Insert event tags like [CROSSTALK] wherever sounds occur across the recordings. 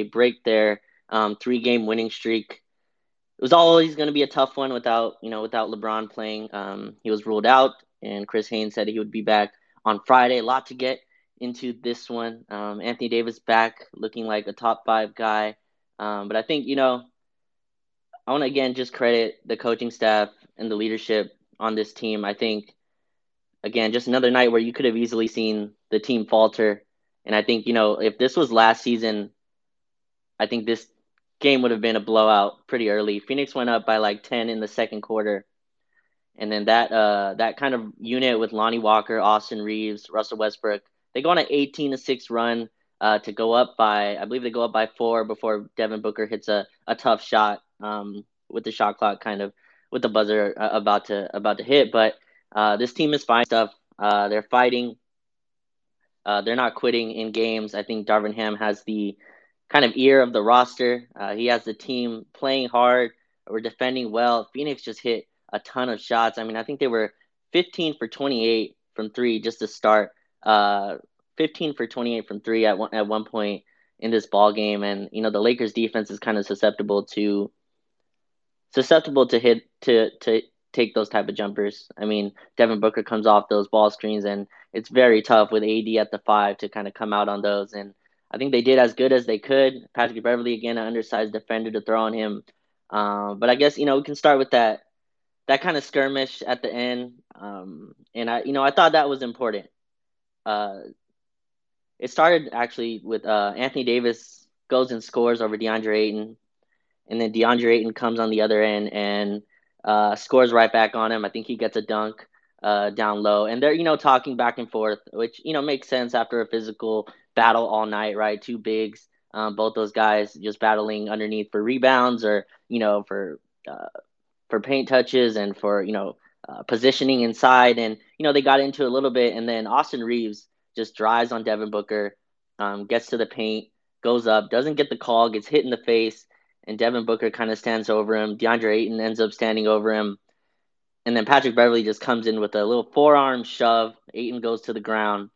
they break their um, three-game winning streak. It was always going to be a tough one without, you know, without LeBron playing. Um, he was ruled out, and Chris Haynes said he would be back on Friday. A lot to get into this one. Um, Anthony Davis back, looking like a top five guy. Um, but I think, you know, I want to again just credit the coaching staff and the leadership on this team. I think again, just another night where you could have easily seen the team falter. And I think, you know, if this was last season, I think this game would have been a blowout pretty early. Phoenix went up by like 10 in the second quarter. And then that uh that kind of unit with Lonnie Walker, Austin Reaves, Russell Westbrook, they go on an 18 to 6 run uh, to go up by I believe they go up by 4 before Devin Booker hits a, a tough shot um with the shot clock kind of with the buzzer uh, about to about to hit, but uh, this team is fine stuff. Uh, they're fighting. Uh, they're not quitting in games. I think Darvin Ham has the kind of ear of the roster. Uh, he has the team playing hard. We're defending well. Phoenix just hit a ton of shots. I mean, I think they were 15 for 28 from three just to start. Uh, 15 for 28 from three at one at one point in this ball game, and you know the Lakers defense is kind of susceptible to susceptible to hit to to take those type of jumpers. I mean, Devin Booker comes off those ball screens, and it's very tough with AD at the five to kind of come out on those. And I think they did as good as they could. Patrick Beverley again, an undersized defender to throw on him. Um, but I guess you know we can start with that that kind of skirmish at the end. Um, and I, you know, I thought that was important. Uh, it started actually with uh, Anthony Davis goes and scores over DeAndre Ayton, and then DeAndre Ayton comes on the other end and uh, scores right back on him. I think he gets a dunk uh, down low, and they're you know talking back and forth, which you know makes sense after a physical battle all night, right? Two bigs, um, both those guys just battling underneath for rebounds or you know for uh, for paint touches and for you know uh, positioning inside, and you know they got into a little bit, and then Austin Reaves just drives on Devin Booker, um, gets to the paint, goes up, doesn't get the call, gets hit in the face and Devin Booker kind of stands over him. DeAndre Ayton ends up standing over him. And then Patrick Beverley just comes in with a little forearm shove. Ayton goes to the ground.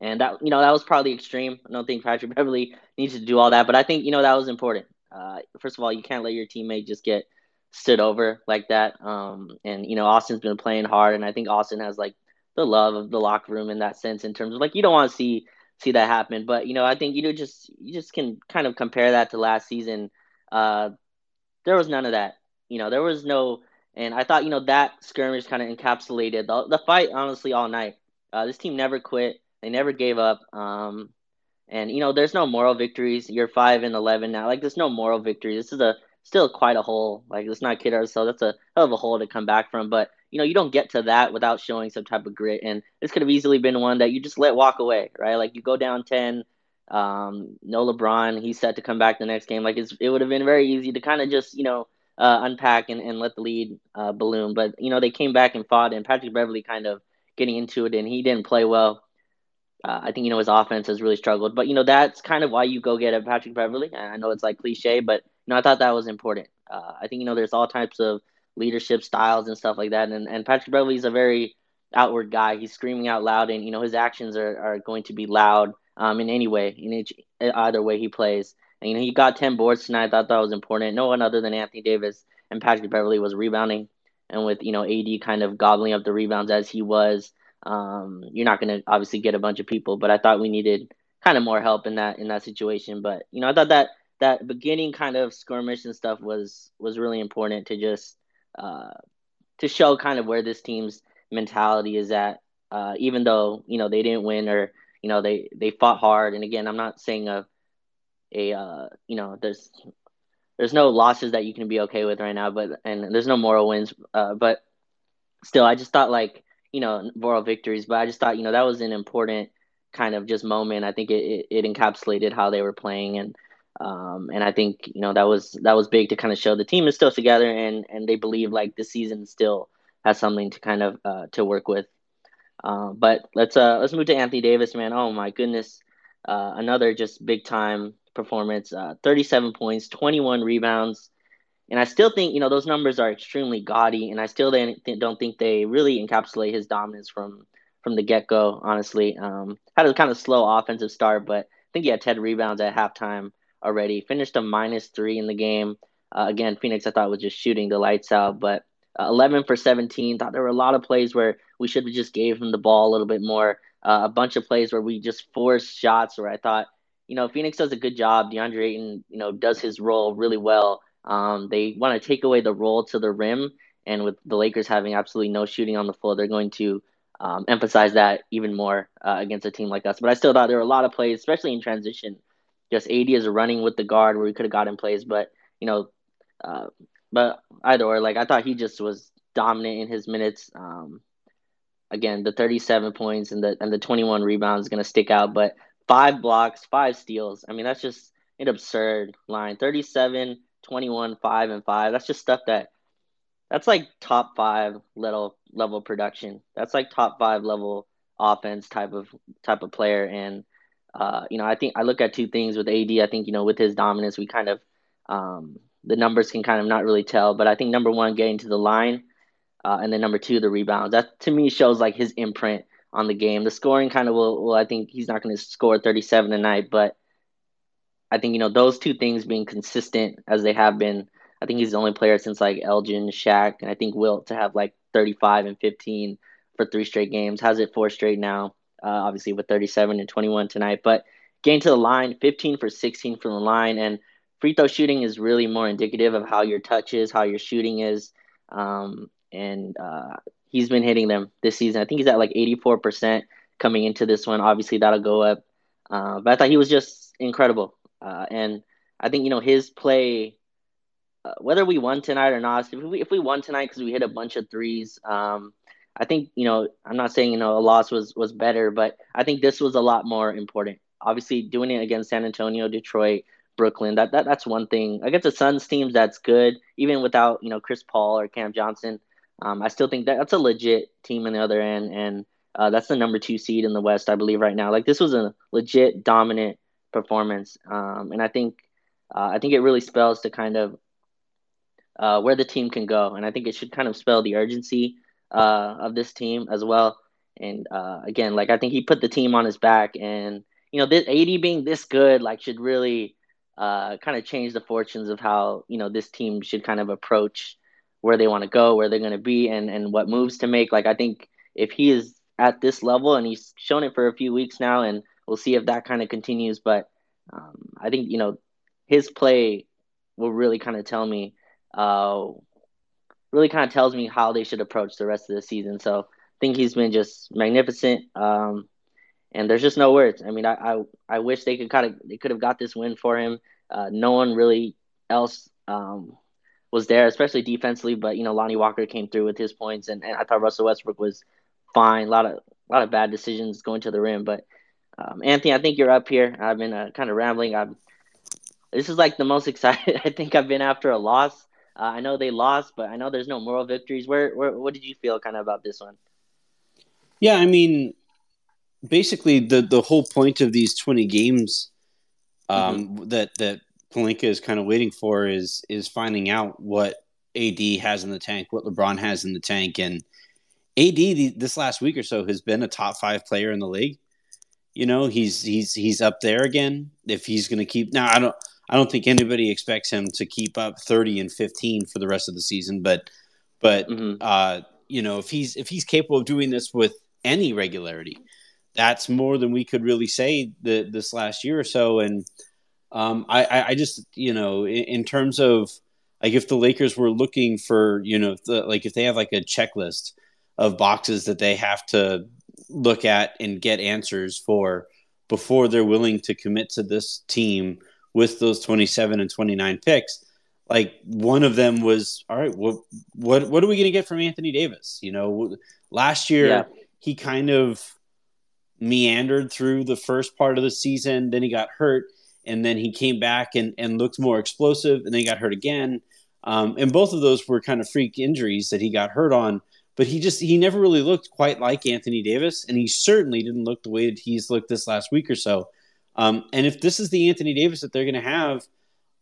And that, you know, that was probably extreme. I don't think Patrick [LAUGHS] Beverley needs to do all that, but I think, you know, that was important. Uh, first of all, you can't let your teammate just get stood over like that. Um, and, you know, Austin's been playing hard, and I think Austin has like the love of the locker room in that sense, in terms of like, you don't want to see see that happen. But, you know, I think you know, just you just can kind of compare that to last season uh, there was none of that. You know, there was no, and I thought you know that skirmish kind of encapsulated the the fight honestly all night. Uh, this team never quit. They never gave up. Um, and you know, there's no moral victories. You're five and eleven now. Like there's no moral victory. This is a still quite a hole. Like let's not kid ourselves. That's a hell of a hole to come back from. But you know, you don't get to that without showing some type of grit. And this could have easily been one that you just let walk away, right? Like you go down ten, um, no LeBron, he's set to come back the next game. Like it's, it would have been very easy to kind of just you know uh, unpack and, and let the lead uh, balloon. But you know they came back and fought, and Patrick Beverley kind of getting into it, and he didn't play well. Uh, I think you know his offense has really struggled, but you know that's kind of why you go get a Patrick Beverley. I know it's like cliche, but you know I thought that was important. Uh, I think you know there's all types of leadership styles and stuff like that, and and Patrick Beverley is a very outward guy. He's screaming out loud, and you know his actions are, are going to be loud um, in any way, in each, either way he plays. And, you know, he got 10 boards tonight. I thought that was important. No one other than Anthony Davis and Patrick Beverley was rebounding. And with, you know, AD kind of gobbling up the rebounds as he was, um, you're not going to obviously get a bunch of people. But I thought we needed kind of more help in that in that situation. But, you know, I thought that that beginning kind of skirmish and stuff was was really important to just uh, to show kind of where this team's mentality is at. Uh, even though you know they didn't win or you know they they fought hard and again i'm not saying a a uh, you know there's there's no losses that you can be okay with right now but and there's no moral wins uh, but still i just thought like you know moral victories but i just thought you know that was an important kind of just moment i think it, it, encapsulated how they were playing and um, and I think you know that was that was big to kind of show the team is still together and and they believe like the season still has something to kind of uh, to work with uh, but let's uh let's move to Anthony Davis, man. Oh my goodness, uh, another just big time performance. Uh, 37 points, 21 rebounds, and I still think you know those numbers are extremely gaudy, and I still don't think they really encapsulate his dominance from from the get go. Honestly, um, had a kind of slow offensive start, but I think he had 10 rebounds at halftime already. Finished a minus three in the game. Uh, again, Phoenix I thought was just shooting the lights out, but uh, 11 for 17. Thought there were a lot of plays where we should have just gave him the ball a little bit more. Uh, a bunch of plays where we just forced shots where I thought, you know, Phoenix does a good job. DeAndre Ayton, you know, does his role really well. Um, they want to take away the roll to the rim, and with the Lakers having absolutely no shooting on the floor, they're going to um, emphasize that even more uh, against a team like us. But I still thought there were a lot of plays, especially in transition. Just AD is running with the guard where we could have gotten plays, but you know, uh, but either or, like I thought he just was dominant in his minutes. Um, again, the 37 points and the and the 21 rebounds is going to stick out, but five blocks, five steals. I mean, that's just an absurd line. 37, 21, 5 and 5. That's just stuff that that's like top 5 little level production. That's like top 5 level offense type of type of player and uh, you know, I think I look at two things with AD. I think, you know, with his dominance, we kind of um, the numbers can kind of not really tell, but I think number one, getting to the line, uh, and then number two, the rebounds. That to me shows like his imprint on the game. The scoring kind of will, I think he's not going to score 37 tonight, but I think, you know, those two things being consistent as they have been, I think he's the only player since like Elgin, Shaq, and I think Wilt to have like 35 and 15 for three straight games. Has it four straight now, uh, obviously with 37 and 21 tonight. But getting to the line, 15 for 16 from the line. And free throw shooting is really more indicative of how your touch is, how your shooting is. Um, and uh, he's been hitting them this season. I think he's at like 84% coming into this one. Obviously, that'll go up. Uh, but I thought he was just incredible. Uh, and I think, you know, his play, uh, whether we won tonight or not, if we, if we won tonight because we hit a bunch of threes, um, I think, you know, I'm not saying, you know, a loss was, was better, but I think this was a lot more important. Obviously, doing it against San Antonio, Detroit, Brooklyn, that, that that's one thing. I Against the Suns teams, that's good, even without, you know, Chris Paul or Cam Johnson. Um, I still think that that's a legit team on the other end, and uh, that's the number two seed in the West, I believe, right now. Like this was a legit dominant performance, um, and I think uh, I think it really spells to kind of uh, where the team can go, and I think it should kind of spell the urgency uh, of this team as well. And uh, again, like I think he put the team on his back, and you know, this AD being this good, like, should really uh, kind of change the fortunes of how you know this team should kind of approach where they want to go, where they're going to be, and and what moves to make. Like I think if he is at this level and he's shown it for a few weeks now, and we'll see if that kind of continues. But um, I think you know his play will really kind of tell me, uh, really kind of tells me how they should approach the rest of the season. So I think he's been just magnificent. Um, and there's just no words. I mean, I, I, I wish they could kind of they could have got this win for him. Uh, no one really else um, was there, especially defensively. But you know, Lonnie Walker came through with his points, and, and I thought Russell Westbrook was fine. A lot of a lot of bad decisions going to the rim, but um, Anthony, I think you're up here. I've been uh, kind of rambling. I'm, this is like the most [LAUGHS] excited I think I've been after a loss. Uh, I know they lost, but I know there's no moral victories. Where, where, what did you feel kind of about this one? Yeah, I mean, basically the the whole point of these 20 games um, mm-hmm. that that Pelinka is kind of waiting for is is finding out what AD has in the tank, what LeBron has in the tank, and AD the, this last week or so has been a top five player in the league. You know, he's he's he's up there again. If he's going to keep now, I don't I don't think anybody expects him to keep up thirty and fifteen for the rest of the season, but but mm-hmm. uh, you know if he's if he's capable of doing this with any regularity, that's more than we could really say the, this last year or so, and um, I, I just, you know, in, in, terms of like if the Lakers were looking for, you know, the, like if they have like a checklist of boxes that they have to look at and get answers for before they're willing to commit to this team with those 27 and 29 picks, like one of them was, all right, what what what are we going to get from Anthony Davis? You know, last year yeah. he kind of meandered through the first part of the season, then he got hurt and then he came back and, and looked more explosive, and then he got hurt again. Um, and both of those were kind of freak injuries that he got hurt on. But he just he never really looked quite like Anthony Davis, and he certainly didn't look the way that he's looked this last week or so. Um, and if this is the Anthony Davis that they're going to have,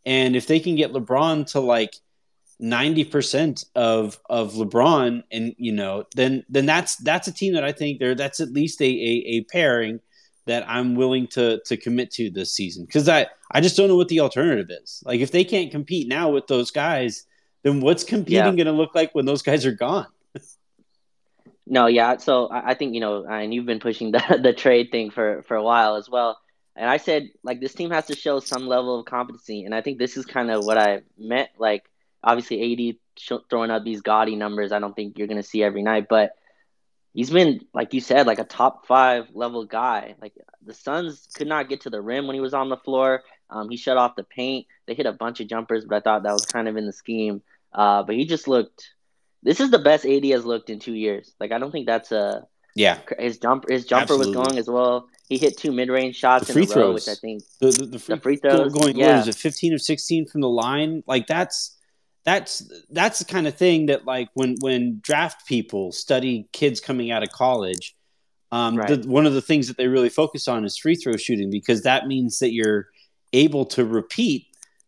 and if they can get LeBron to like ninety percent of of LeBron, and you know, then then that's that's a team that I think there that's at least a, a, a pairing that I'm willing to to commit to this season because I I just don't know what the alternative is. Like if they can't compete now with those guys, then what's competing yeah. going to look like when those guys are gone? No, yeah. So I think you know, and you've been pushing [LAUGHS] the the trade thing for for a while as well. And I said like this team has to show some level of competency, and I think this is kind of what I meant. Like obviously, AD throwing out these gaudy numbers, I don't think you're to see every night, but he's been like you said like a top five level guy like the suns could not get to the rim when he was on the floor um, he shut off the paint they hit a bunch of jumpers but i thought that was kind of in the scheme uh, but he just looked this is the best AD has looked in two years like i don't think that's a yeah his jump his jumper Absolutely. was going as well he hit two mid-range shots the free in a throws. row, which I think the, the, the, free, the free throws going yeah. what is it 15 or 16 from the line like that's that's that's the kind of thing that like when when draft people study kids coming out of college um, right. the, one of the things that they really focus on is free throw shooting because that means that you're able to repeat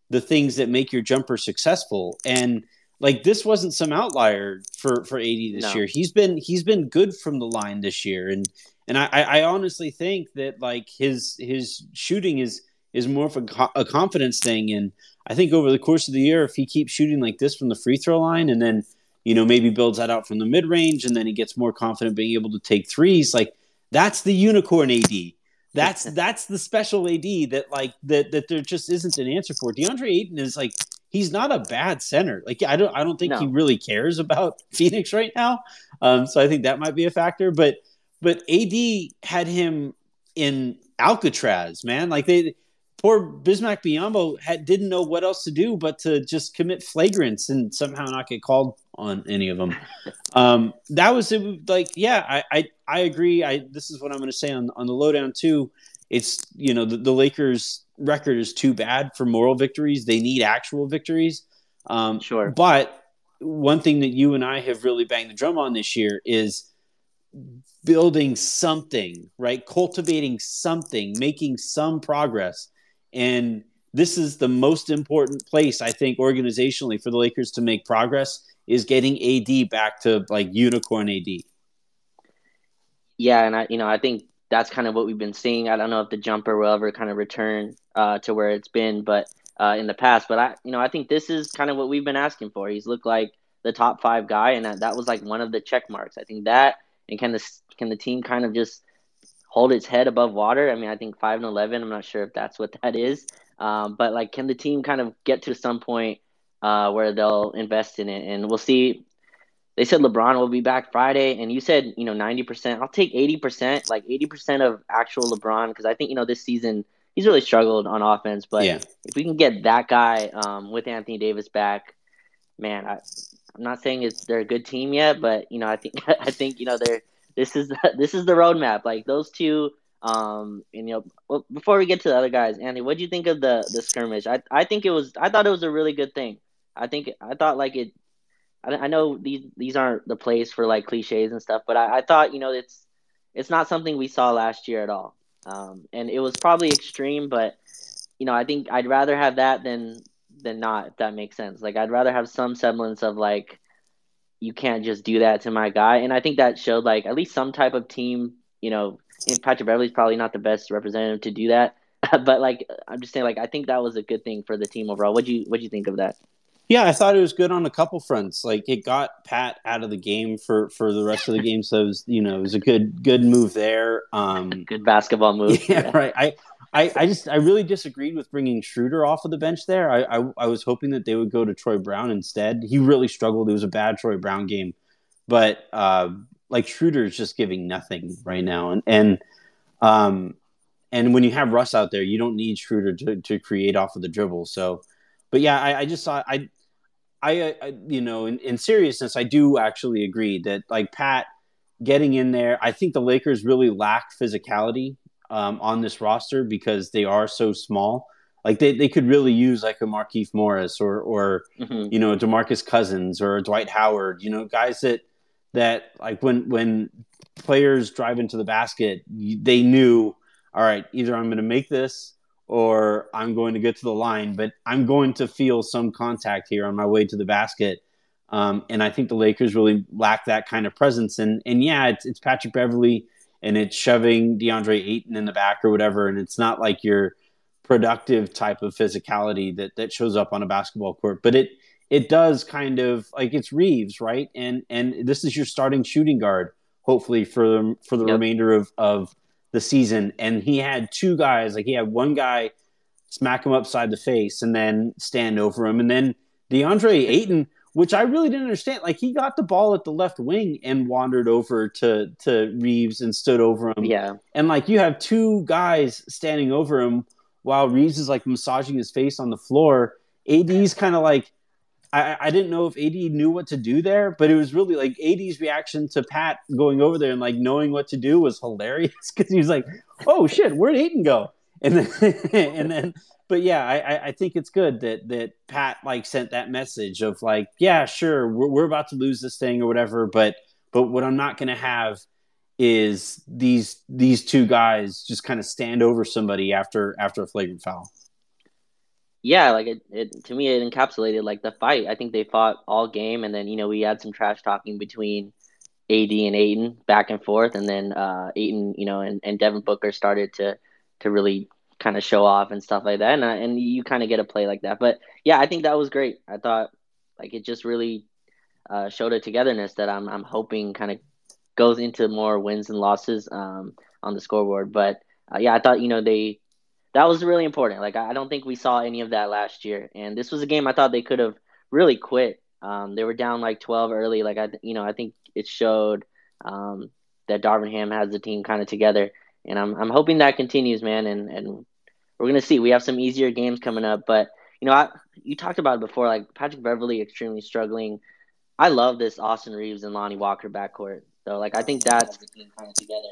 the things that make your jumper successful and like this wasn't some outlier for for AD this no. year. He's been he's been good from the line this year, and and I I honestly think that like his his shooting is is more of a, a confidence thing, and I think over the course of the year, if he keeps shooting like this from the free throw line and then, you know, maybe builds that out from the mid range and then he gets more confident being able to take threes, like that's the unicorn AD. That's [LAUGHS] that's the special AD that like that that there just isn't an answer for. DeAndre Ayton is like he's not a bad center. Like I don't I don't think no. he really cares about [LAUGHS] Phoenix right now. Um, so I think that might be a factor. But but AD had him in Alcatraz, man. Like they poor Bismack Biyombo had, didn't know what else to do but to just commit flagrants and somehow not get called on any of them. [LAUGHS] Um, that was it, like, yeah, I, I, I agree. I this is what I'm going to say on on the lowdown too. It's you know the, the Lakers record is too bad for moral victories. They need actual victories. Um, sure, but one thing that you and I have really banged the drum on this year is building something, right? Cultivating something, making some progress. And this is the most important place, I think, organizationally for the Lakers to make progress is getting AD back to like unicorn AD. Yeah, and I, you know, I think that's kind of what we've been seeing. I don't know if the jumper will ever kind of return uh, to where it's been, but uh, in the past. But I, you know, I think this is kind of what we've been asking for. He's looked like the top five guy, and that, that was like one of the check marks. I think that, and can the can the team kind of just hold its head above water. I mean, I think five and eleven. I'm not sure if that's what that is, um, but like, can the team kind of get to some point uh, where they'll invest in it? And we'll see. They said LeBron will be back Friday, and you said you know ninety percent. I'll take eighty percent, like eighty percent of actual LeBron, because I think you know this season he's really struggled on offense. But yeah. if we can get that guy um, with Anthony Davis back, man, I, I'm not saying it's they're a good team yet, but you know I think [LAUGHS] I think you know they're this is the, [LAUGHS] this is the roadmap. Like those two. Um, and you know, well, before we get to the other guys, Andy, what do you think of the the skirmish? I I think it was. I thought it was a really good thing. I think I thought like it. I, I know these these aren't the place for like cliches and stuff, but I, I thought you know it's it's not something we saw last year at all. Um, and it was probably extreme, but you know, I think I'd rather have that than than not. If that makes sense. Like I'd rather have some semblance of like you can't just do that to my guy. And I think that showed like at least some type of team, you know, Patrick Beverley's probably not the best representative to do that. [LAUGHS] but like I'm just saying like I think that was a good thing for the team overall. What do you what do you think of that? Yeah, I thought it was good on a couple fronts. Like it got Pat out of the game for for the rest of the game, so it was you know it was a good good move there. Um, [LAUGHS] good basketball move. [LAUGHS] Yeah, yeah, right. I I, I just I really disagreed with bringing Schroeder off of the bench there. I, I, I was hoping that they would go to Troy Brown instead. He really struggled. It was a bad Troy Brown game, but uh, like Schroeder is just giving nothing right now, and and um and when you have Russ out there, you don't need Schroeder to, to create off of the dribble. So, but yeah, I, I just saw I I, I you know in, in seriousness, I do actually agree that like Pat getting in there, I think the Lakers really lack physicality um, on this roster because they are so small. Like they, they could really use like a Markieff Morris or or mm-hmm. you know Demarcus Cousins or Dwight Howard. You know guys that that like when when players drive into the basket, they knew all right either I'm going to make this or I'm going to get to the line, but I'm going to feel some contact here on my way to the basket. Um, and I think the Lakers really lack that kind of presence. And and yeah, it's, it's Patrick Beverley and it's shoving DeAndre Ayton in the back or whatever, and it's not like your productive type of physicality that that shows up on a basketball court, but it it does kind of like it's Reaves, right? And and this is your starting shooting guard, hopefully for the, for the yep. remainder of of the season. And he had two guys, like he had one guy smack him upside the face and then stand over him, and then DeAndre Ayton which I really didn't understand. Like he got the ball at the left wing and wandered over to to Reaves and stood over him. Yeah. And like you have two guys standing over him while Reaves is like massaging his face on the floor. AD's kind of like I, didn't know if AD knew what to do there, but it was really like AD's reaction to Pat going over there and like knowing what to do was hilarious [LAUGHS] because he was like, "Oh shit, where'd Ayton go?" And then [LAUGHS] and then but yeah, I, I think it's good that that Pat like sent that message of like, yeah, sure, we're, we're about to lose this thing or whatever, but but what I'm not going to have is these these two guys just kind of stand over somebody after after a flagrant foul. Yeah, like it, it to me it encapsulated like the fight. I think they fought all game, and then you know we had some trash talking between AD and Ayton back and forth, and then uh, you know, and, and Devin Booker started to to really kind of show off and stuff like that. And, and you kind of get a play like that. But yeah, I think that was great. I thought like it just really uh, showed a togetherness that I'm, I'm hoping kind of goes into more wins and losses um, on the scoreboard. But uh, yeah, I thought, you know, they, that was really important. Like, I don't think we saw any of that last year. And this was a game I thought they could have really quit. Um, they were down like 12 early. Like, I, you know, I think it showed um, that Darvin Ham has the team kind of together and I'm I'm hoping that continues, man. And and we're gonna see. We have some easier games coming up, but you know, I, you talked about it before, like Patrick Beverley extremely struggling. I love this Austin Reaves and Lonnie Walker backcourt. So like I think that's kind of together.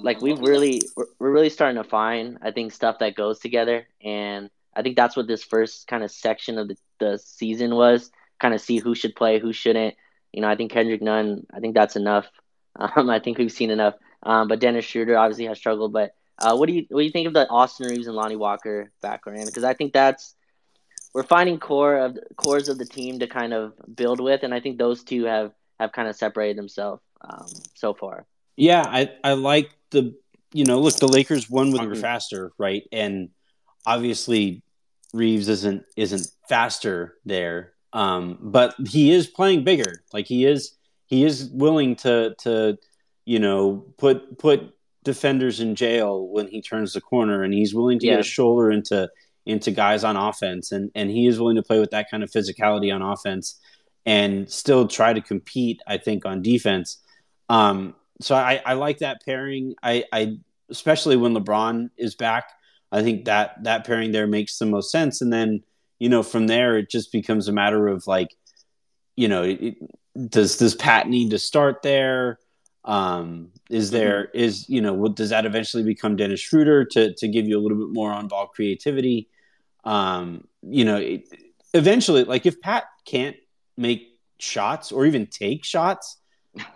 Like we've really we're, we're really starting to find I think stuff that goes together, and I think that's what this first kind of section of the, the season was. Kind of see who should play, who shouldn't. You know, I think Kendrick Nunn. I think that's enough. [LAUGHS] Um, I think we've seen enough. Um, but Dennis Schroeder obviously has struggled. But uh, what do you what do you think of the Austin Reaves and Lonnie Walker background? Because I think that's we're finding core of cores of the team to kind of build with, and I think those two have have kind of separated themselves um, so far. Yeah, I I like the you know look the Lakers won with mm-hmm. faster right, and obviously Reaves isn't isn't faster there, um, but he is playing bigger. Like he is he is willing to to you know, put put defenders in jail when he turns the corner, and he's willing to yeah. get a shoulder into into guys on offense, and and he is willing to play with that kind of physicality on offense, and still try to compete. I think on defense. Um, so I, I like that pairing. I, I especially when LeBron is back. I think that that pairing there makes the most sense, and then you know from there it just becomes a matter of like, you know, it, does does Pat need to start there? Um, is mm-hmm. there mm-hmm. is you know what does that eventually become Dennis Schroeder to to give you a little bit more on ball creativity? Um, you know, it, eventually, like if Pat can't make shots or even take shots,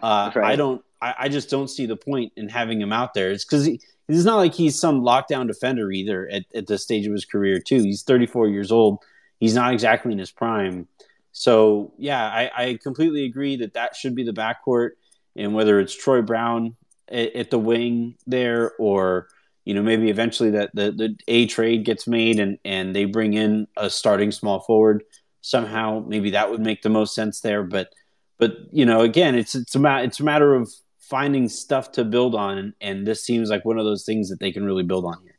uh, right. I don't. I, I, just don't see the point in having him out there. It's because it's not like he's some lockdown defender either at, at this stage of his career too. He's 34 years old. He's not exactly in his prime. So yeah, I, I completely agree that that should be the backcourt and whether it's Troy Brown at, at, the wing there, or you know maybe eventually that the, the a trade gets made and and they bring in a starting small forward somehow, maybe that would make the most sense there. But but you know again, it's it's a ma- it's a matter of finding stuff to build on, and, and this seems like one of those things that they can really build on here.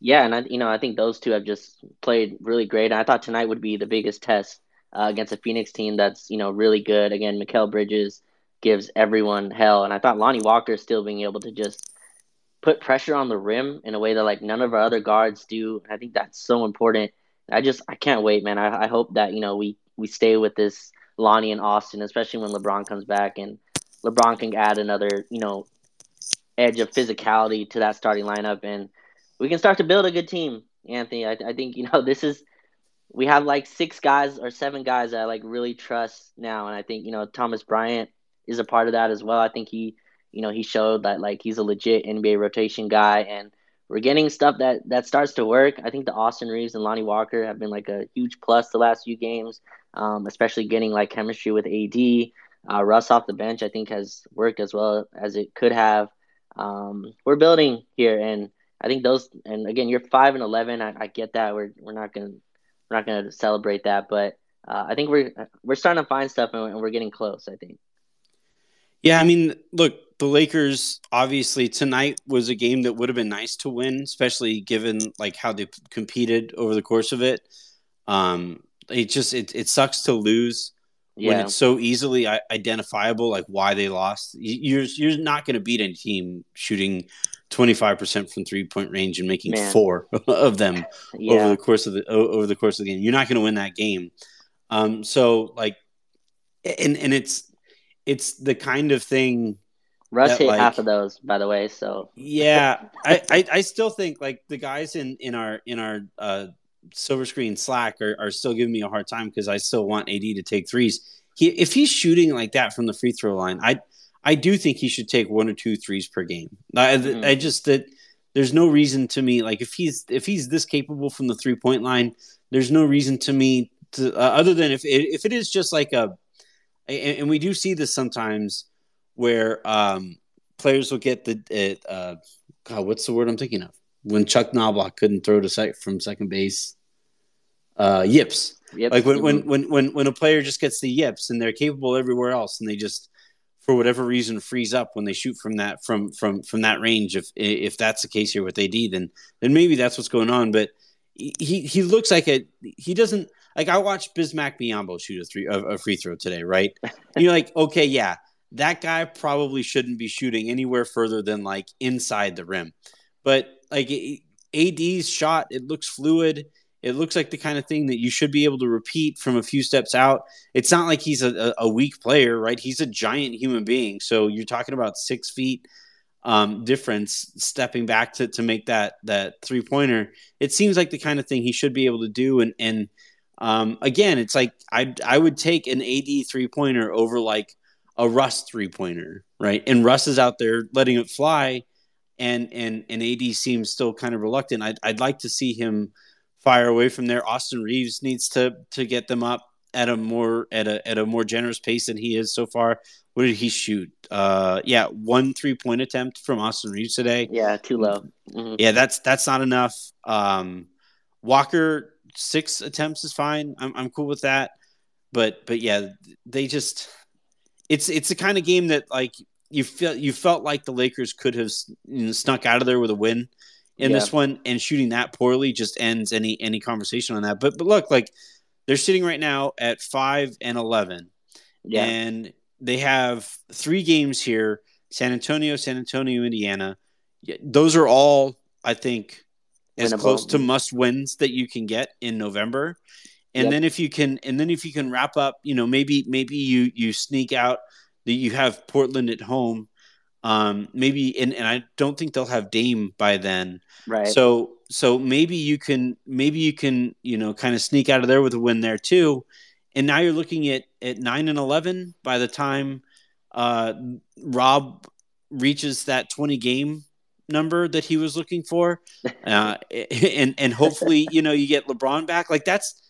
Yeah, and I, you know, I think those two have just played really great. I thought tonight would be the biggest test uh, against a Phoenix team that's you know really good. Again, Mikal Bridges gives everyone hell. And I thought Lonnie Walker still being able to just put pressure on the rim in a way that like none of our other guards do. I think that's so important. I just I can't wait, man. I, I hope that you know we we stay with this Lonnie and Austin, especially when LeBron comes back and LeBron can add another you know edge of physicality to that starting lineup, and we can start to build a good team. Anthony, I, I think you know [LAUGHS] this is we have like six guys or seven guys that I like really trust now, and I think you know Thomas Bryant is a part of that as well. I think he, you know, he showed that like he's a legit NBA rotation guy, and we're getting stuff that that starts to work. I think the Austin Reaves and Lonnie Walker have been like a huge plus the last few games, um, especially getting like chemistry with AD. Uh, Russ off the bench, I think, has worked as well as it could have. um, we're building here, and I think those. And again, you're five and eleven. I, I get that. We're we're not gonna we're not gonna celebrate that, but uh, I think we're we're starting to find stuff, and we're getting close. I think. Yeah, I mean, look, the Lakers obviously tonight was a game that would have been nice to win, especially given like how they competed over the course of it. Um, it just it, it sucks to lose yeah. when it's so easily identifiable, like why they lost. You're you're not going to beat any team shooting twenty five percent from three point range and making Man. four [LAUGHS] of them yeah. over the course of the over the course of the game. You're not going to win that game. Um, so like, and and it's it's the kind of thing. Russ hit like, half of those, by the way. So yeah, I, I, I still think like the guys in in our in our uh, silver screen Slack are, are still giving me a hard time because I still want AD to take threes. He if he's shooting like that from the free throw line, I I do think he should take one or two threes per game. I, mm-hmm. I just that there's no reason to me like if he's if he's this capable from the three point line, there's no reason to me to uh, other than if if it is just like a and, and we do see this sometimes where um, players will get the uh, God, what's the word I'm thinking of? When Chuck Knoblauch couldn't throw to sec- from second base, uh, yips. Yep. Like when, when when when when a player just gets the yips and they're capable everywhere else, and they just for whatever reason freeze up when they shoot from that from from from that range. If if that's the case here with AD, then then maybe that's what's going on. But he he looks like a he doesn't like I watched Bismack Biyombo shoot a three a, a free throw today, right? And [LAUGHS] you're like, okay, yeah, that guy probably shouldn't be shooting anywhere further than like inside the rim. But like AD's shot, it looks fluid. It looks like the kind of thing that you should be able to repeat from a few steps out. It's not like he's a, a weak player, right? He's a giant human being. So you're talking about six feet um, difference stepping back to, to make that that three pointer. It seems like the kind of thing he should be able to do. And and um, again, it's like I I would take an AD three pointer over like a Russ three pointer, right? And Russ is out there letting it fly, and and and AD seems still kind of reluctant. I'd I'd like to see him fire away from there. Austin Reaves needs to to get them up at a more at a at a more generous pace than he is so far. What did he shoot? Uh, yeah, one three point attempt from Austin Reaves today. Yeah, too low. Mm-hmm. Yeah, that's that's not enough. Um, Walker six attempts is fine. I'm I'm cool with that. But but yeah, they just it's it's the kind of game that like you feel you felt like the Lakers could have you know, snuck out of there with a win in yeah. this one, and shooting that poorly just ends any any conversation on that. But but look, like they're sitting right now at five and eleven, yeah. and they have three games here: San Antonio, San Antonio, Indiana. Those are all, I think, as Winnable. close to must wins that you can get in November. And yep. then if you can, and then if you can wrap up, you know, maybe maybe you you sneak out that you have Portland at home. Um, maybe and, and I don't think they'll have Dame by then. Right. So so maybe you can maybe you can you know kind of sneak out of there with a win there too. And now you're looking at at nine and eleven by the time uh, Rob reaches that 20 game number that he was looking for, [LAUGHS] uh, and and hopefully you know you get LeBron back. Like that's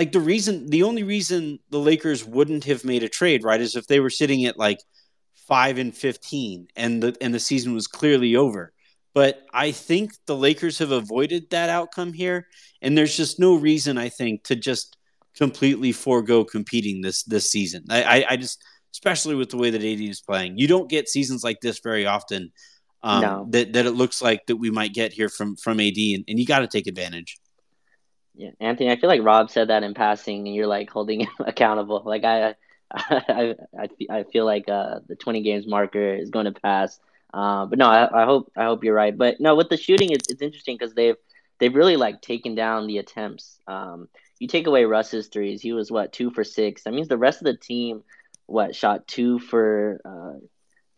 like the reason, the only reason the Lakers wouldn't have made a trade, right, is if they were sitting at like five and fifteen, and the and the season was clearly over. But I think the Lakers have avoided that outcome here, and there's just no reason I think to just completely forego competing this this season. I, I, I just especially with the way that AD is playing. You don't get seasons like this very often um, no. that that it looks like that we might get here from from AD, and, and you got to take advantage. Yeah, Anthony, I feel like Rob said that in passing, and you're like holding him [LAUGHS] accountable. Like I, [LAUGHS] I, I, I feel like uh, the 20 games marker is going to pass. Uh, but no, I, I hope I hope you're right. But no, with the shooting, it's it's interesting because they've they've really like taken down the attempts. Um, you take away Russ's threes, he was what two for six. That means the rest of the team, what shot two for uh,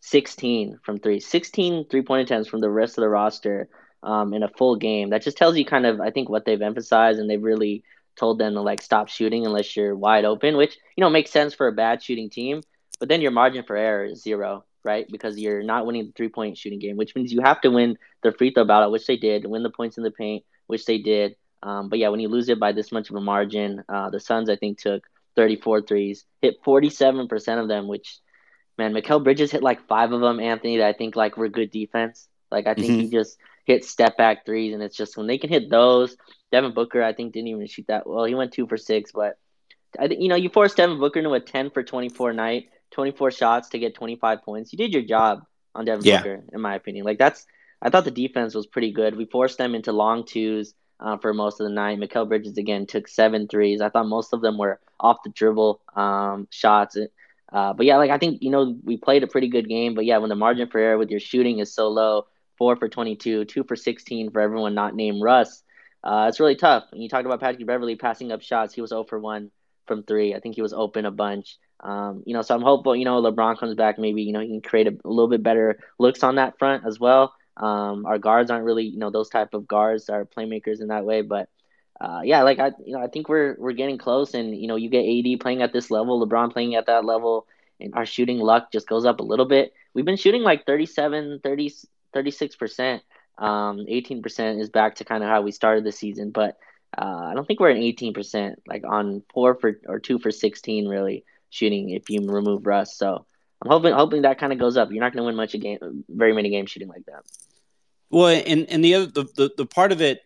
16 from three, 16 three point attempts from the rest of the roster um, in a full game. That just tells you kind of, I think, what they've emphasized, and they've really told them to like stop shooting unless you're wide open, which you know makes sense for a bad shooting team. But then your margin for error is zero, right? Because you're not winning the three point shooting game, which means you have to win the free throw battle, which they did, win the points in the paint, which they did. Um, but yeah, when you lose it by this much of a margin, uh, the Suns I think took 34 threes, hit 47% of them, which man, Mikal Bridges hit like five of them, Anthony, that I think like were good defense. Like I think mm-hmm. he just hit step back threes, and it's just when they can hit those. Devin Booker, I think, didn't even shoot that well. He went two for six, but I think you know you forced Devin Booker into a ten for twenty four night, twenty four shots to get twenty five points. You did your job on Devin yeah. Booker, in my opinion. Like that's I thought the defense was pretty good. We forced them into long twos uh, for most of the night. Mikal Bridges again took seven threes. I thought most of them were off the dribble um, shots. Uh, but yeah, like I think you know we played a pretty good game. But yeah, when the margin for error with your shooting is so low, four for twenty two, two for sixteen for everyone not named Russ, uh, it's really tough. And you talked about Patrick Beverley passing up shots. He was 0 for one from three. I think he was open a bunch. Um, you know, so I'm hopeful. You know, LeBron comes back. Maybe you know he can create a, a little bit better looks on that front as well. Um, our guards aren't really you know those type of guards are playmakers in that way, but uh, yeah, like I, you know, I think we're we're getting close, and you know, you get AD playing at this level, LeBron playing at that level, and our shooting luck just goes up a little bit. We've been shooting like 37, 30, 36 percent. Um, 18 percent is back to kind of how we started the season, but uh, I don't think we're at 18 percent, like on four for or two for 16 really shooting if you remove Russ. So I'm hoping hoping that kind of goes up. You're not going to win much a game, very many games shooting like that. Well, and and the other the, the, the part of it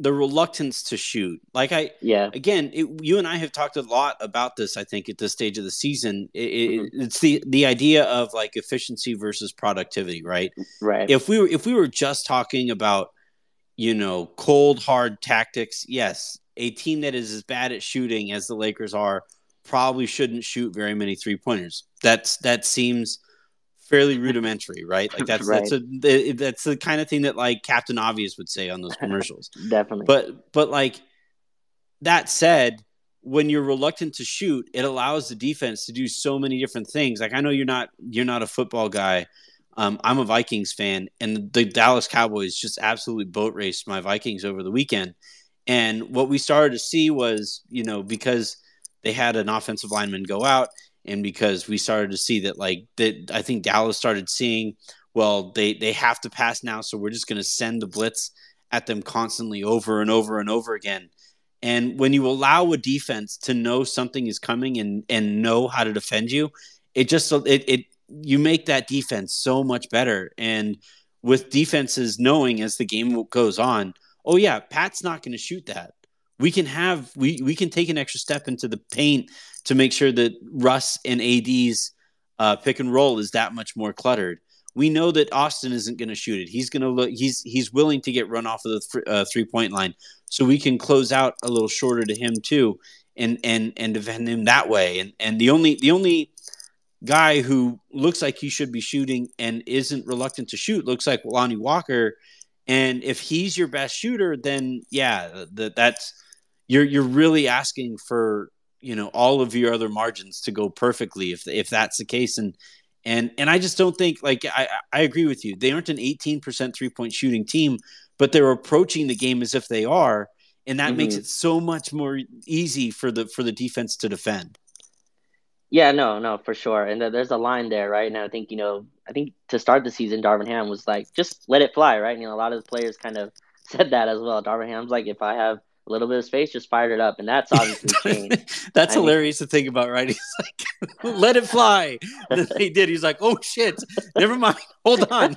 the reluctance to shoot. Like I, yeah. Again, it, you and I have talked a lot about this. I think at this stage of the season, it, mm-hmm. it's the the idea of like efficiency versus productivity, right? Right. If we were if we were just talking about, you know, cold hard tactics, yes, a team that is as bad at shooting as the Lakers are probably shouldn't shoot very many three pointers. That's that seems fairly rudimentary, right? Like that's [LAUGHS] right. that's a that's the kind of thing that like Captain Obvious would say on those [LAUGHS] commercials. Definitely. But but like that said, when you're reluctant to shoot, it allows the defense to do so many different things. Like I know you're not you're not a football guy. Um, I'm a Vikings fan, and the Dallas Cowboys just absolutely boat raced my Vikings over the weekend. And what we started to see was, you know, because they had an offensive lineman go out, and because we started to see that like that I think Dallas started seeing well they they have to pass now so we're just going to send the blitz at them constantly over and over and over again. And when you allow a defense to know something is coming and and know how to defend you it just it it you make that defense so much better. And with defenses knowing as the game goes on oh yeah pat's not going to shoot that. We can have we we can take an extra step into the paint to make sure that Russ and AD's uh, pick and roll is that much more cluttered. We know that Austin isn't going to shoot it. He's going to look. He's he's willing to get run off of the th- uh, three point line, so we can close out a little shorter to him too, and and and defend him that way. And and the only the only guy who looks like he should be shooting and isn't reluctant to shoot looks like Lonnie Walker. And if he's your best shooter, then yeah, that that's you're you're really asking for you know all of your other margins to go perfectly if if that's the case and and and I just don't think like I I agree with you they aren't an 18% three point shooting team but they're approaching the game as if they are and that mm-hmm. makes it so much more easy for the for the defense to defend. Yeah, no, no, for sure. And there's a line there, right? And I think, you know, I think to start the season, Darvin Ham was like, just let it fly, right? And, you know, a lot of the players kind of [LAUGHS] said that as well. Darvin Ham's like, if I have a little bit of space, just fired it up, and that's obviously [LAUGHS] changed. that's I hilarious mean, to think about, right? [LAUGHS] He's like, "Let it fly." [LAUGHS] he did. He's like, "Oh shit, never mind. Hold on."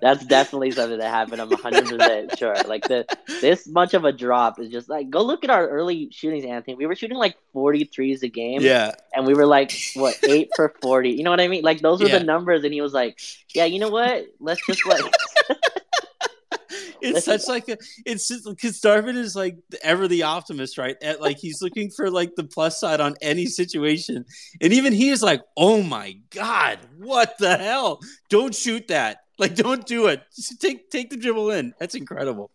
that's definitely something that happened. I'm 100 percent sure. Like the this much of a drop is just like go look at our early shootings, Anthony. We were shooting like 43s a game. Yeah, and we were like what eight for 40. You know what I mean? Like those were yeah. the numbers, and he was like, "Yeah, you know what? Let's just like." It's such like a it's just because Darvin is like ever the optimist, right? At like he's looking for like the plus side on any situation, and even he is like, "Oh my god, what the hell? Don't shoot that! Like, don't do it. Just take take the dribble in. That's incredible."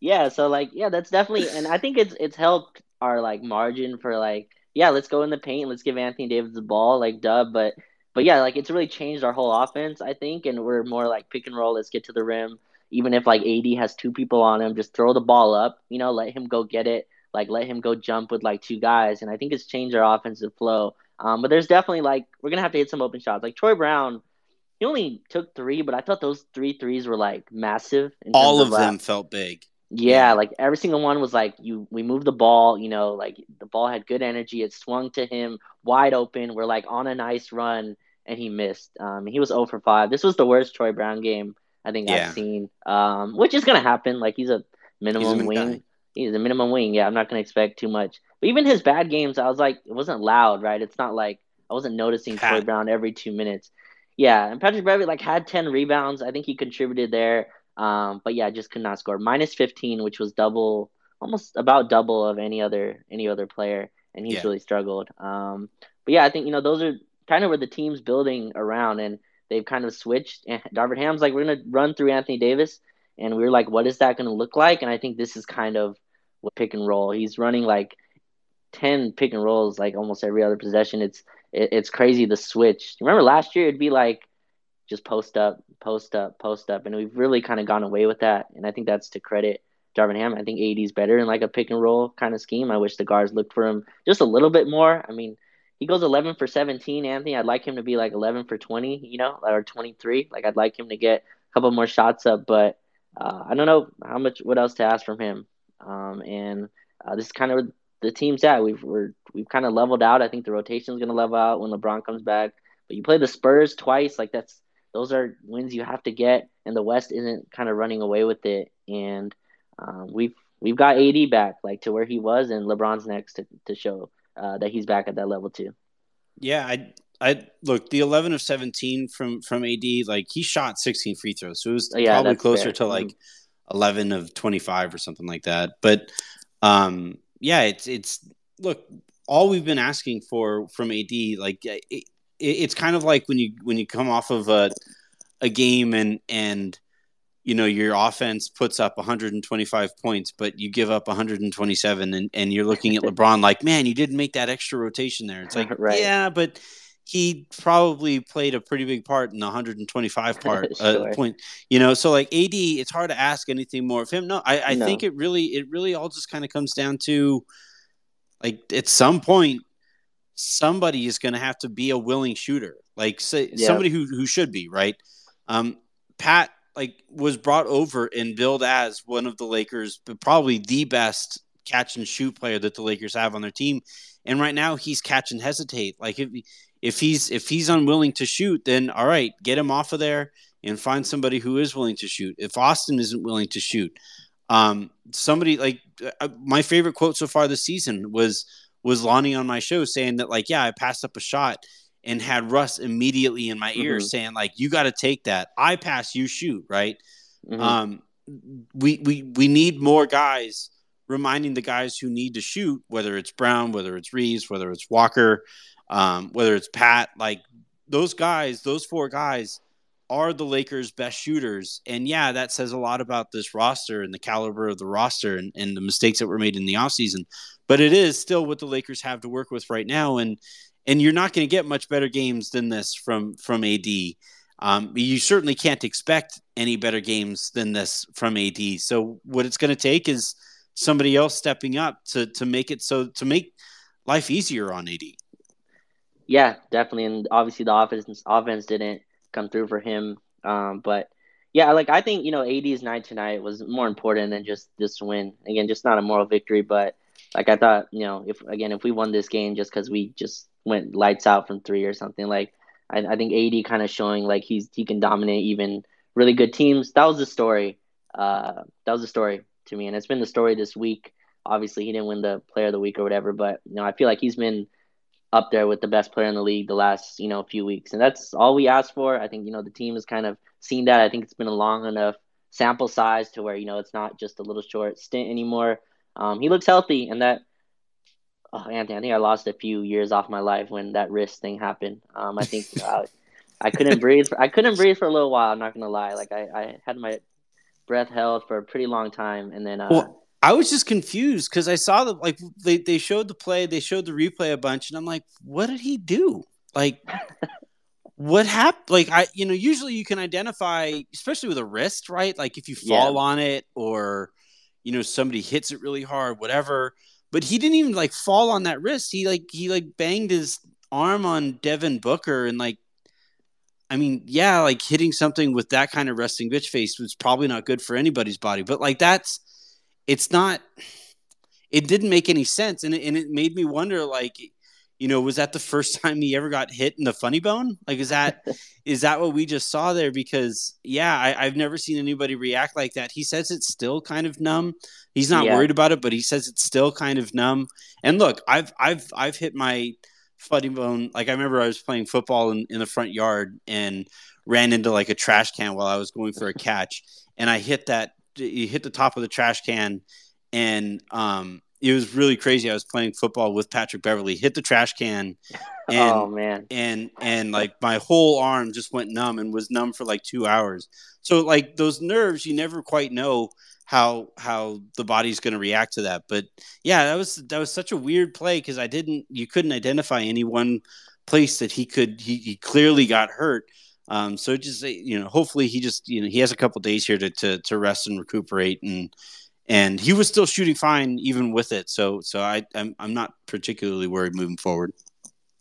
Yeah, so like, yeah, that's definitely, and I think it's it's helped our like margin for like, yeah, let's go in the paint, let's give Anthony Davis the ball, like dub, but but yeah, like it's really changed our whole offense, I think, and we're more like pick and roll. Let's get to the rim even if like AD has two people on him, just throw the ball up, you know, let him go get it, like let him go jump with like two guys, and I think it's changed our offensive flow. Um, but there's definitely like we're gonna have to hit some open shots. Like Troy Brown, he only took three, but I thought those three threes were like massive. All of, of them felt big. Yeah, like every single one was like you. We moved the ball, you know, like the ball had good energy. It swung to him wide open. We're like on a nice run, and he missed. Um, he was 0 for 5. This was the worst Troy Brown game I think Yeah. I've seen. Um, which is gonna happen. Like he's a minimum min wing. guy. He's a minimum wing. Yeah, I'm not gonna expect too much. But even his bad games, I was like, it wasn't loud, right? It's not like I wasn't noticing Troy Brown every two minutes. Yeah, and Patrick Beverley like had 10 rebounds. I think he contributed there. Um, but yeah, just could not score. Minus 15, which was double, almost about double of any other any other player, and he's Yeah. really struggled. Um, but yeah, I think you know those are kind of where the team's building around, and they've kind of switched. And Darvin Ham's like, we're gonna run through Anthony Davis, and we are like, what is that gonna look like? And I think this is kind of what pick and roll. He's running like 10 pick and rolls like almost every other possession. It's it, it's crazy the switch. Remember last year it'd be like just post up, post up, post up, and we've really kind of gone away with that. And I think that's to credit Darvin Ham. I think AD's better in like a pick and roll kind of scheme. I wish the guards looked for him just a little bit more. I mean, he goes 11 for 17, Anthony. I'd like him to be like 11 for 20, you know, or 23. Like I'd like him to get a couple more shots up, but uh, I don't know how much what else to ask from him. Um, and uh, this is kind of the team's at. We've we're we've kind of leveled out. I think the rotation is going to level out when LeBron comes back. But you play the Spurs twice, like that's those are wins you have to get, and the West isn't kind of running away with it. And um, we've we've got AD back, like to where he was, and LeBron's next to to show uh, that he's back at that level too. Yeah, I I look the eleven of seventeen from from AD. Like he shot sixteen free throws, so it was Oh, yeah, probably closer fair. to like Mhm. eleven of twenty five or something like that. But um, yeah, it's it's look all we've been asking for from AD. Like it, it, it's kind of like when you when you come off of a a game and and you know your offense puts up 125 points but you give up 127 and, and you're looking at [LAUGHS] lebron like man you didn't make that extra rotation there it's like [LAUGHS] Right. yeah but he probably played a pretty big part in the 125 part [LAUGHS] uh, point you know so like ad it's hard to ask anything more of him no i, I No. think it really it really all just kind of comes down to like at some point somebody is going to have to be a willing shooter like say, Yeah. somebody who, who should be right um pat like was brought over and billed as one of the lakers but probably the best catch and shoot player that the lakers have on their team. And right now he's catch and hesitate. Like if if he's if he's unwilling to shoot then all right get him off of there and find somebody who is willing to shoot. If austin isn't willing to shoot um somebody like uh, my favorite quote so far this season was was Lonnie on my show saying that like yeah I passed up a shot and had Russ immediately in my ear Mhm. saying like you got to take that I pass you shoot right Mhm. um we we we need more guys reminding the guys who need to shoot whether it's Brown whether it's Reaves whether it's Walker um whether it's Pat like those guys those four guys are the Lakers' best shooters. And yeah, that says a lot about this roster and the caliber of the roster and, and the mistakes that were made in the offseason. But it is still what the Lakers have to work with right now. And and you're not going to get much better games than this from from AD. Um, you certainly can't expect any better games than this from AD. So what it's going to take is somebody else stepping up to to make it so to make life easier on AD. Yeah, definitely, and obviously the offense offense didn't come through for him. Um, but yeah, like I think you know AD's night tonight was more important than just this win. Again, just not a moral victory, but like I thought, you know, if again if we won this game just because we just went lights out from three or something, like I, I think AD kind of showing like he's he can dominate even really good teams. That was the story. Uh, that was the story to me, and it's been the story this week. Obviously, he didn't win the Player of the Week or whatever, but you know, I feel like he's been up there with the best player in the league the last you know few weeks, and that's all we asked for. I think you know the team has kind of seen that. I think it's been a long enough sample size to where you know it's not just a little short stint anymore. Um, he looks healthy, and that. Oh, Anthony, I think I lost a few years off my life when that wrist thing happened. Um, I think [LAUGHS] uh, I couldn't breathe. For, I couldn't breathe for a little while. I'm not gonna lie. Like I, I had my breath held for a pretty long time, and then uh, Well, I was just confused because I saw the like they, they showed the play, they showed the replay a bunch, and I'm like, what did he do? Like, [LAUGHS] what happened? Like, I you know usually you can identify, especially with a wrist, right? Like if you fall Yeah. on it or you know somebody hits it really hard, whatever. But he didn't even like fall on that wrist. He like he like banged his arm on Devin Booker and like. I mean, yeah, like hitting something with that kind of resting bitch face was probably not good for anybody's body, but like that's it's not. It didn't make any sense, and it, and it made me wonder, like, you know, was that the first [LAUGHS] time he ever got hit in the funny bone? Like, is that is that what we just saw there? Because yeah, I, have never seen anybody react like that. He says it's still kind of numb. He's not yeah. worried about it, but he says it's still kind of numb. And look, I've I've I've hit my funny bone. Like I remember I was playing football in, in the front yard and ran into like a trash can while I was going for a catch, and I hit that. You hit the top of the trash can, and um, it was really crazy. I was playing football with Patrick Beverley, hit the trash can, [LAUGHS] and oh man, and and like my whole arm just went numb and was numb for like two hours. So like those nerves, you never quite know how how the body's going to react to that. But yeah, that was that was such a weird play because I didn't you couldn't identify any one place that he could he, he clearly got hurt. Um, so just you know, hopefully he just you know he has a couple days here to, to to rest and recuperate and and he was still shooting fine even with it. So so I I'm I'm not particularly worried moving forward.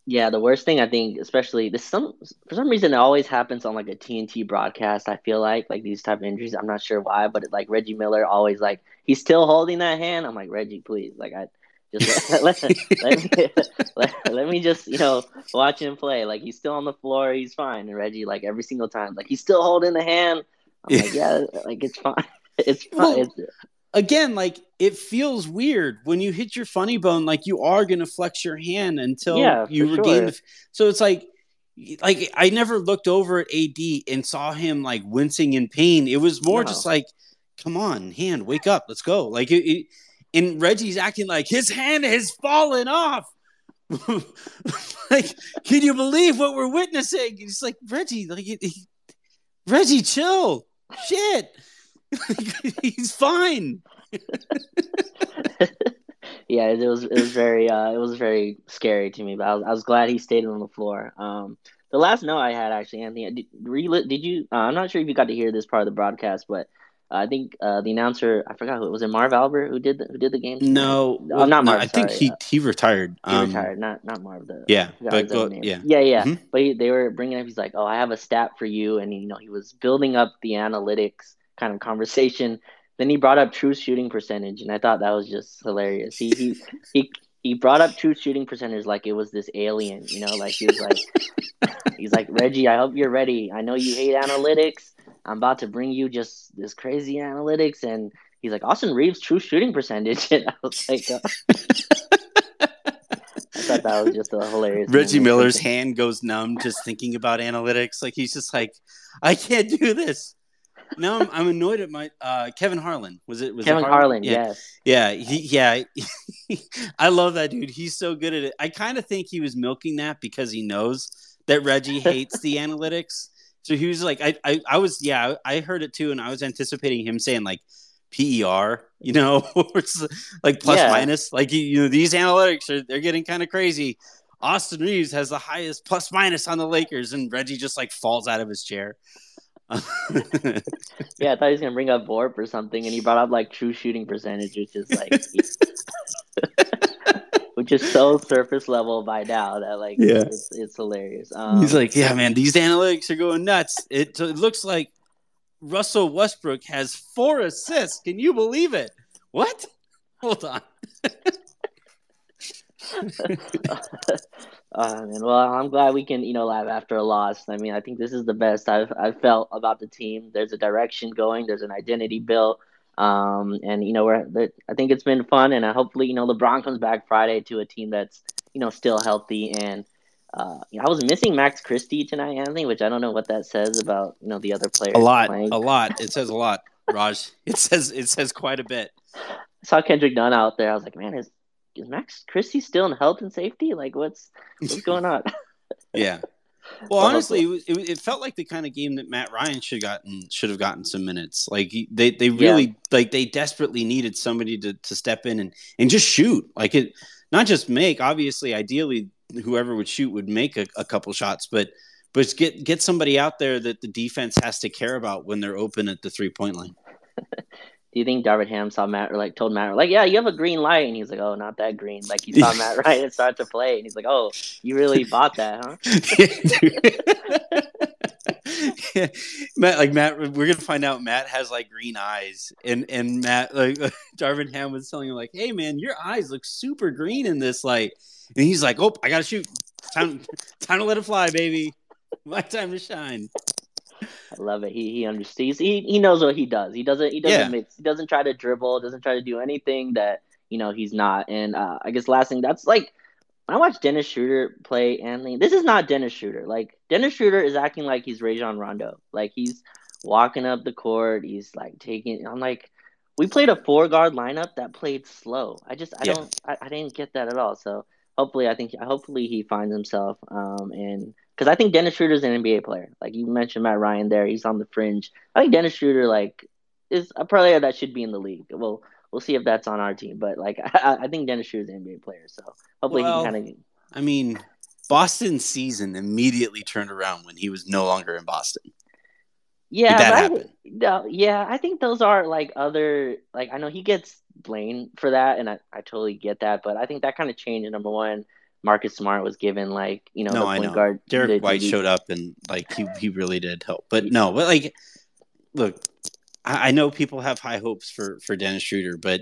Yeah, the worst thing I think, especially this some for some reason it always happens on like a TNT broadcast. I feel like like these type of injuries. I'm not sure why, but it, like Reggie Miller always like he's still holding that hand. I'm like Reggie, please, like I just let, [LAUGHS] [LAUGHS] let, let, me, [LAUGHS] let, let, me just you know watch him play. Like he's still on the floor, he's fine. And Reggie, like every single time, like he's still holding the hand. I'm like yeah, like it's fine. It's fine. Well, it's, again, like it feels weird when you hit your funny bone, like you are going to flex your hand until yeah, you regain. Sure. so it's like, like I never looked over at AD and saw him like wincing in pain. It was more no. just like, come on, hand, wake up, let's go. Like it, it and Reggie's acting like his hand has fallen off. [LAUGHS] like, can you believe what we're witnessing? It's like Reggie, like Reggie, chill, shit. [LAUGHS] He's fine. [LAUGHS] yeah, it was it was very uh, it was very scary to me, but I was, I was glad he stayed on the floor. Um, the last note I had actually, Anthony, did, re- did you? Uh, I'm not sure if you got to hear this part of the broadcast, but I think uh, the announcer, I forgot who was it, Marv Albert who did the, who did the game. No, well, I'm not Marv. I think he he retired. He um, retired, not not Marv. The, yeah, but go, yeah, yeah, yeah. Mm-hmm. But he, they were bringing up. He's like, "Oh, I have a stat for you," and you know, he was building up the analytics kind of conversation. Then he brought up true shooting percentage, and I thought that was just hilarious. He he he he brought up true shooting percentage like it was this alien, you know, like he was like [LAUGHS] he's like Reggie, I hope you're ready. I know you hate analytics. I'm about to bring you just this crazy analytics, and he's like Austin Reaves true shooting percentage, [LAUGHS] and I was like. Uh, I thought that was just a hilarious. Reggie Miller's hand goes numb just thinking about analytics. Like he's just like, I can't do this now I'm, I'm, annoyed at my uh, Kevin Harlan. Was it was Kevin it Harlan? Harlan yeah. Yes. Yeah. He, yeah. [LAUGHS] I love that dude. He's so good at it. I kind of think he was milking that because he knows that Reggie [LAUGHS] hates the analytics. So he was like, I, I, I was, yeah, I heard it too, and I was anticipating him saying like PER, you know, [LAUGHS] like plus yeah. minus, like you know, these analytics are they're getting kind of crazy. Austin Reaves has the highest plus minus on the Lakers, and Reggie just like falls out of his chair. [LAUGHS] yeah, I thought he was gonna bring up VORP or something, and he brought up like true shooting percentage, which is like, [LAUGHS] [LAUGHS] which is so surface level by now that like, yeah, it's, it's hilarious. Um, He's like, yeah, man, these analytics are going nuts. It, it looks like Russell Westbrook has four assists. Can you believe it? What? Hold on. [LAUGHS] Uh, and well, I'm glad we can, you know, laugh after a loss. I mean, I think this is the best I've I've felt about the team. There's a direction going. There's an identity built. Um, and you know, we're I think it's been fun, and uh, hopefully, you know, LeBron comes back Friday to a team that's you know still healthy. And uh, you know, I was missing Max Christie tonight, Anthony, which I don't know what that says about you know the other players. A lot, playing. a lot. It says a lot, Raj. It says it says quite a bit. [LAUGHS] I saw Kendrick Nunn out there. I was like, man, is is Max Christie still in health and safety? Like, what's what's [LAUGHS] going on? yeah. [LAUGHS] Well, honestly, it, it, it, felt like the kind of game that Matt Ryan should gotten should have gotten some minutes. Like they, they really yeah. like they desperately needed somebody to, to step in and, and just shoot. Like it, not just make. Obviously, ideally, whoever would shoot would make a, a couple shots, but but get get somebody out there that the defense has to care about when they're open at the three point line. [LAUGHS] do you think Darvin Ham saw Matt or like told Matt like, yeah, you have a green light, and he's like, oh, not that green. Like he saw Matt Ryan [LAUGHS] start to play, and he's like, oh, you really bought that, huh? [LAUGHS] Matt, like Matt, we're gonna find out Matt has like green eyes, and and Matt, like [LAUGHS] Darvin Ham was telling him, like, "Hey man, your eyes look super green in this light," and he's like, "Oh, I gotta shoot. Time, time to let it fly, baby. My time to shine." I love it. He he understands. He he knows what he does. He doesn't he doesn't Yeah. mix. He doesn't try to dribble. Doesn't try to do anything that you know he's not. And uh, I guess last thing that's like when I watch Dennis Schroeder play Anthony. This is not Dennis Schroeder. Like Dennis Schroeder is acting like he's Rajon Rondo. Like he's walking up the court. He's like taking. I'm like. We played a four guard lineup that played slow. I just I Yeah. don't I, I didn't get that at all. So hopefully I think hopefully he finds himself um and because I think Dennis Schroeder's an NBA player. Like you mentioned Matt Ryan there, he's on the fringe. I think Dennis Schroeder like is a player that should be in the league. Well, we'll see if that's on our team, but like [LAUGHS] I, I think Dennis Schroeder's an NBA player. So hopefully Well, he kind of I mean, Boston's season immediately turned around when he was no longer in Boston. yeah. that but I- no, yeah, I think those are like other like I know he gets blamed for that, and I, I totally get that, but I think that kind of changed. Number one, Marcus Smart was given like you know No, the I point know. guard. Derek the- White the- showed up and like he he really did help. But no, but like, look, I, I know people have high hopes for for Dennis Schroeder, but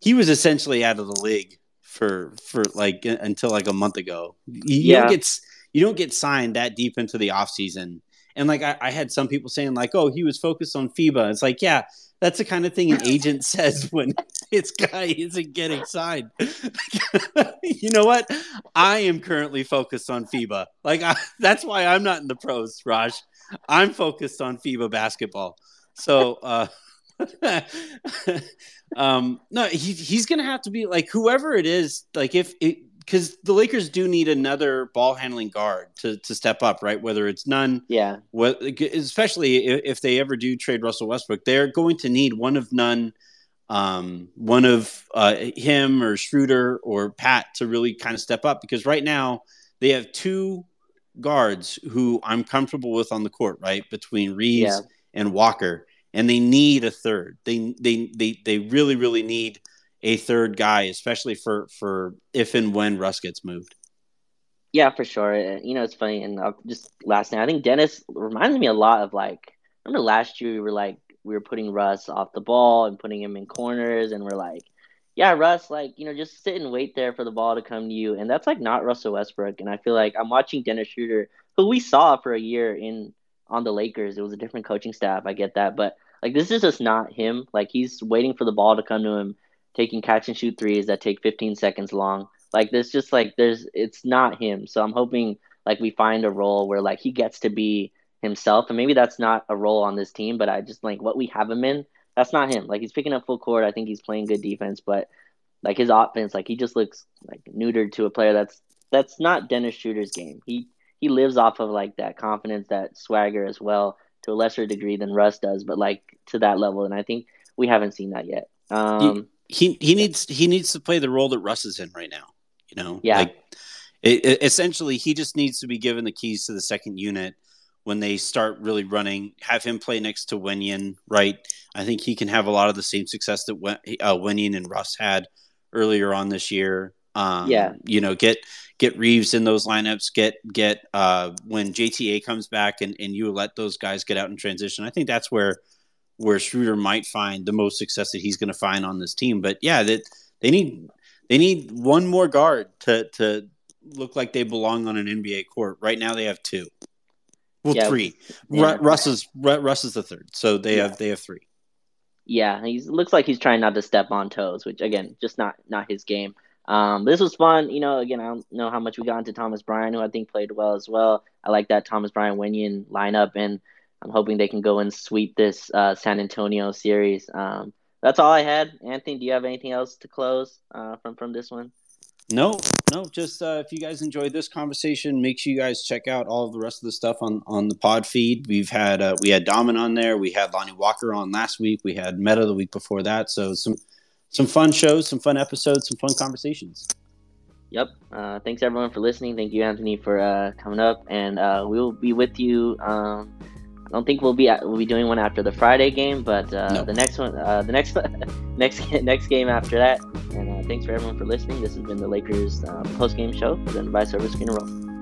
he was essentially out of the league for for like until like a month ago. You, you Yeah. don't get you don't get signed that deep into the off season. And like I, I had some people saying like, oh, he was focused on FIBA. It's like, yeah, that's the kind of thing an [LAUGHS] agent says when [LAUGHS] his guy isn't getting signed. [LAUGHS] you know what? I am currently focused on FIBA. Like I, that's why I'm not in the pros, Raj. I'm focused on FIBA basketball. So, uh, um, no, he, he's gonna have to be like whoever it is. Like if it because the Lakers do need another ball handling guard to to step up, right? Whether it's Nunn, Yeah, what especially if, if they ever do trade Russell Westbrook, they're going to need one of Nunn, um, one of uh, him or Schroeder or Pat to really kind of step up because right now they have two guards who I'm comfortable with on the court, right between Reaves Yeah. and Walker, and they need a third. They they they they really really need a third guy, especially for for if and when Russ gets moved. Yeah, for sure. You know, it's funny, and uh, just last night, I think Dennis reminds me a lot of like. Remember last year we were like we were putting Russ off the ball and putting him in corners, and we're like, yeah, Russ, like you know, just sit and wait there for the ball to come to you, and that's like not Russell Westbrook. And I feel like I'm watching Dennis Schroeder, who we saw for a year in on the Lakers. It was a different coaching staff. I get that, but like this is just not him. Like he's waiting for the ball to come to him, taking catch and shoot threes that take 15 seconds long. Like there's just like there's it's not him. So I'm hoping like we find a role where like he gets to be himself, and maybe that's not a role on this team, but I just like what we have him in. That's not him. Like he's picking up full court. I think he's playing good defense, but like his offense, like he just looks like neutered to a player that's that's not Dennis Schroeder's game. He he lives off of like that confidence, that swagger as well, to a lesser degree than Russ does, but like to that level. And I think we haven't seen that yet. Um, he he needs he needs to play the role that Russ is in right now. You know, Yeah. Like, it, it- essentially, he just needs to be given the keys to the second unit when they start really running. Have him play next to Wenyen, right? I think he can have a lot of the same success that Wen, uh, Wenyen and Russ had earlier on this year. Um, Yeah. you know, get get Reaves in those lineups. Get get uh, when JTA comes back and and you let those guys get out in transition. I think that's where where Schroeder might find the most success that he's going to find on this team. But yeah, that they need they need one more guard to to look like they belong on an NBA court. Right now they have two. Well, Yeah. three. Yeah. Russ is Russ is the third, so they Yeah. have they have three. Yeah, he looks like he's trying not to step on toes, which again, just not not his game. Um, this was fun. You know, again, I don't know how much we got into Thomas Bryant, who I think played well as well. I like that Thomas Bryant Wenyen lineup, and I'm hoping they can go and sweep this uh, San Antonio series. Um, that's all I had. Anthony, do you have anything else to close uh, from from this one? No, no. Just uh, if you guys enjoyed this conversation, make sure you guys check out all of the rest of the stuff on on the pod feed. We've had uh, we had Daman on there. We had Lonnie Walker on last week. We had Metta the week before that. So some some fun shows, some fun episodes, some fun conversations. Yep. Uh, thanks everyone for listening. Thank you, Anthony, for uh, coming up, and uh, we will be with you. Um, I don't think we'll be we'll be doing one after the Friday game, but uh, No. the next one, uh, the next [LAUGHS] next [LAUGHS] next game after that. And uh, thanks for everyone for listening. This has been the Lakers uh, post game show presented by Service Screen Roll.